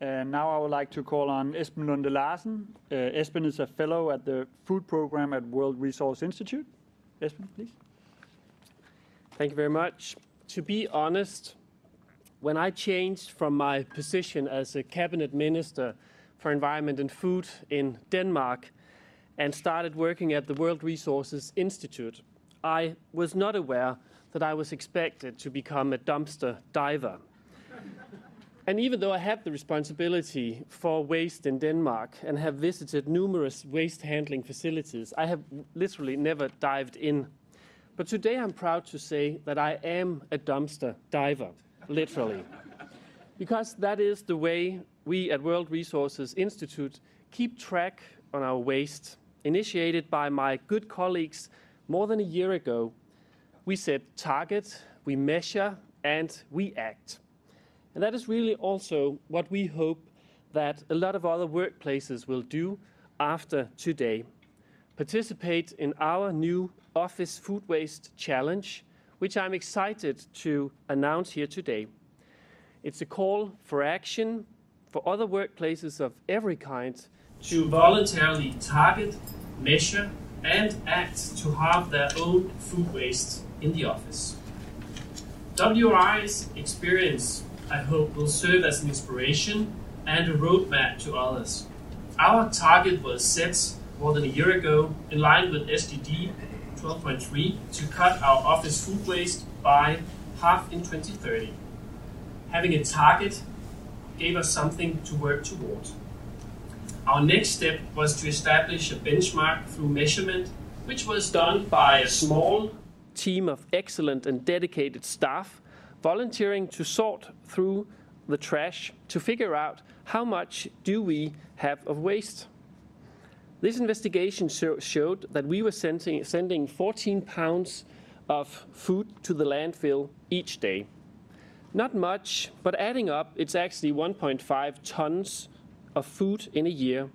And now I would like to call on Esben Lunde Larsen. Uh, is a fellow at the food program at World Resource Institute. Esben, please. Thank you very much. To be honest, when I changed from my position as a cabinet minister for environment and food in Denmark and started working at the World Resources Institute, I was not aware that I was expected to become a dumpster diver. And even though I have the responsibility for waste in Denmark and have visited numerous waste handling facilities, I have literally never dived in. But today I'm proud to say that I am a dumpster diver, literally. because that is the way we at World Resources Institute keep track on our waste. Initiated by my good colleagues more than a year ago, we set target, we measure, and we act. And that is really also what we hope that a lot of other workplaces will do after today. Participate in our new Office Food Waste Challenge, which I'm excited to announce here today. It's a call for action for other workplaces of every kind to voluntarily target, measure, and act to halve their own food waste in the office. WRI's experience, I hope, will serve as an inspiration and a roadmap to others. Our target was set more than a year ago in line with SDG 12.3 to cut our office food waste by half in 2030. Having a target gave us something to work toward. Our next step was to establish a benchmark through measurement, which was done by a small team of excellent and dedicated staff volunteering to sort through the trash to figure out how much do we have of waste. This investigation show, showed that we were sending, sending 14 pounds of food to the landfill each day. Not much, but adding up, it's actually 1.5 tons of food in a year,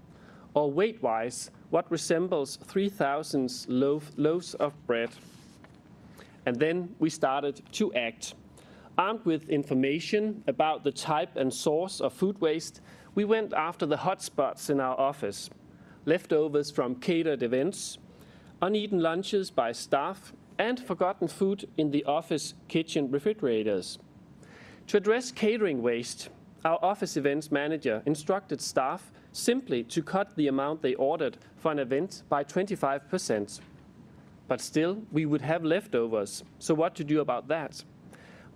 or weight wise, what resembles 3,000 loaf, loaves of bread. And then we started to act. Armed with information about the type and source of food waste, we went after the hotspots in our office leftovers from catered events, uneaten lunches by staff, and forgotten food in the office kitchen refrigerators. To address catering waste, our office events manager instructed staff simply to cut the amount they ordered for an event by 25%. But still, we would have leftovers. So, what to do about that?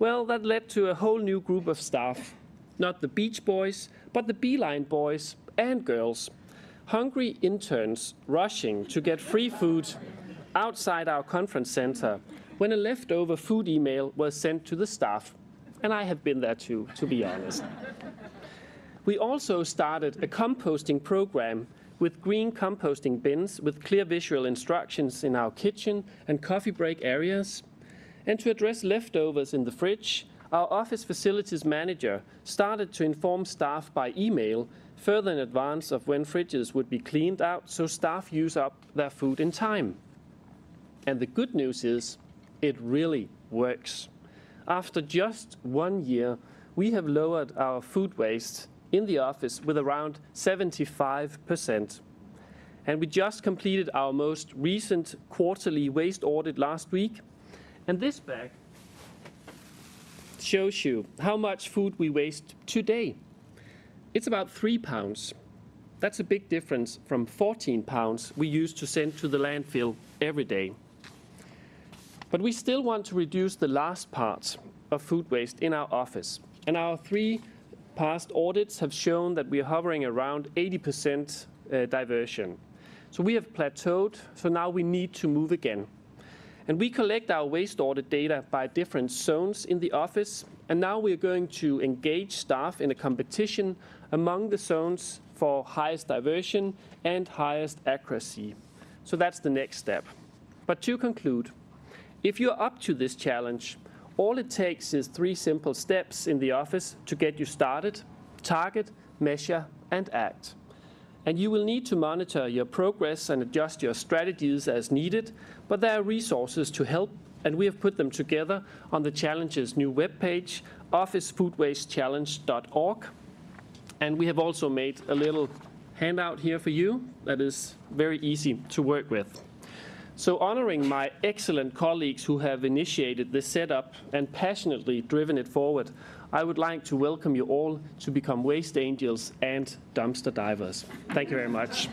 Well, that led to a whole new group of staff. Not the beach boys, but the beeline boys and girls. Hungry interns rushing to get free food outside our conference center when a leftover food email was sent to the staff. And I have been there too, to be honest. We also started a composting program with green composting bins with clear visual instructions in our kitchen and coffee break areas. And to address leftovers in the fridge, our office facilities manager started to inform staff by email further in advance of when fridges would be cleaned out so staff use up their food in time. And the good news is, it really works. After just one year, we have lowered our food waste in the office with around 75%. And we just completed our most recent quarterly waste audit last week. And this bag shows you how much food we waste today. It's about three pounds. That's a big difference from 14 pounds we used to send to the landfill every day. But we still want to reduce the last part of food waste in our office. And our three past audits have shown that we are hovering around 80% uh, diversion. So we have plateaued, so now we need to move again. And we collect our waste audit data by different zones in the office, and now we are going to engage staff in a competition among the zones for highest diversion and highest accuracy. So that's the next step. But to conclude, if you're up to this challenge, all it takes is three simple steps in the office to get you started target, measure, and act. And you will need to monitor your progress and adjust your strategies as needed, but there are resources to help, and we have put them together on the Challenge's new webpage, officefoodwastechallenge.org. And we have also made a little handout here for you that is very easy to work with. So, honoring my excellent colleagues who have initiated this setup and passionately driven it forward, I would like to welcome you all to become waste angels and dumpster divers. Thank you very much.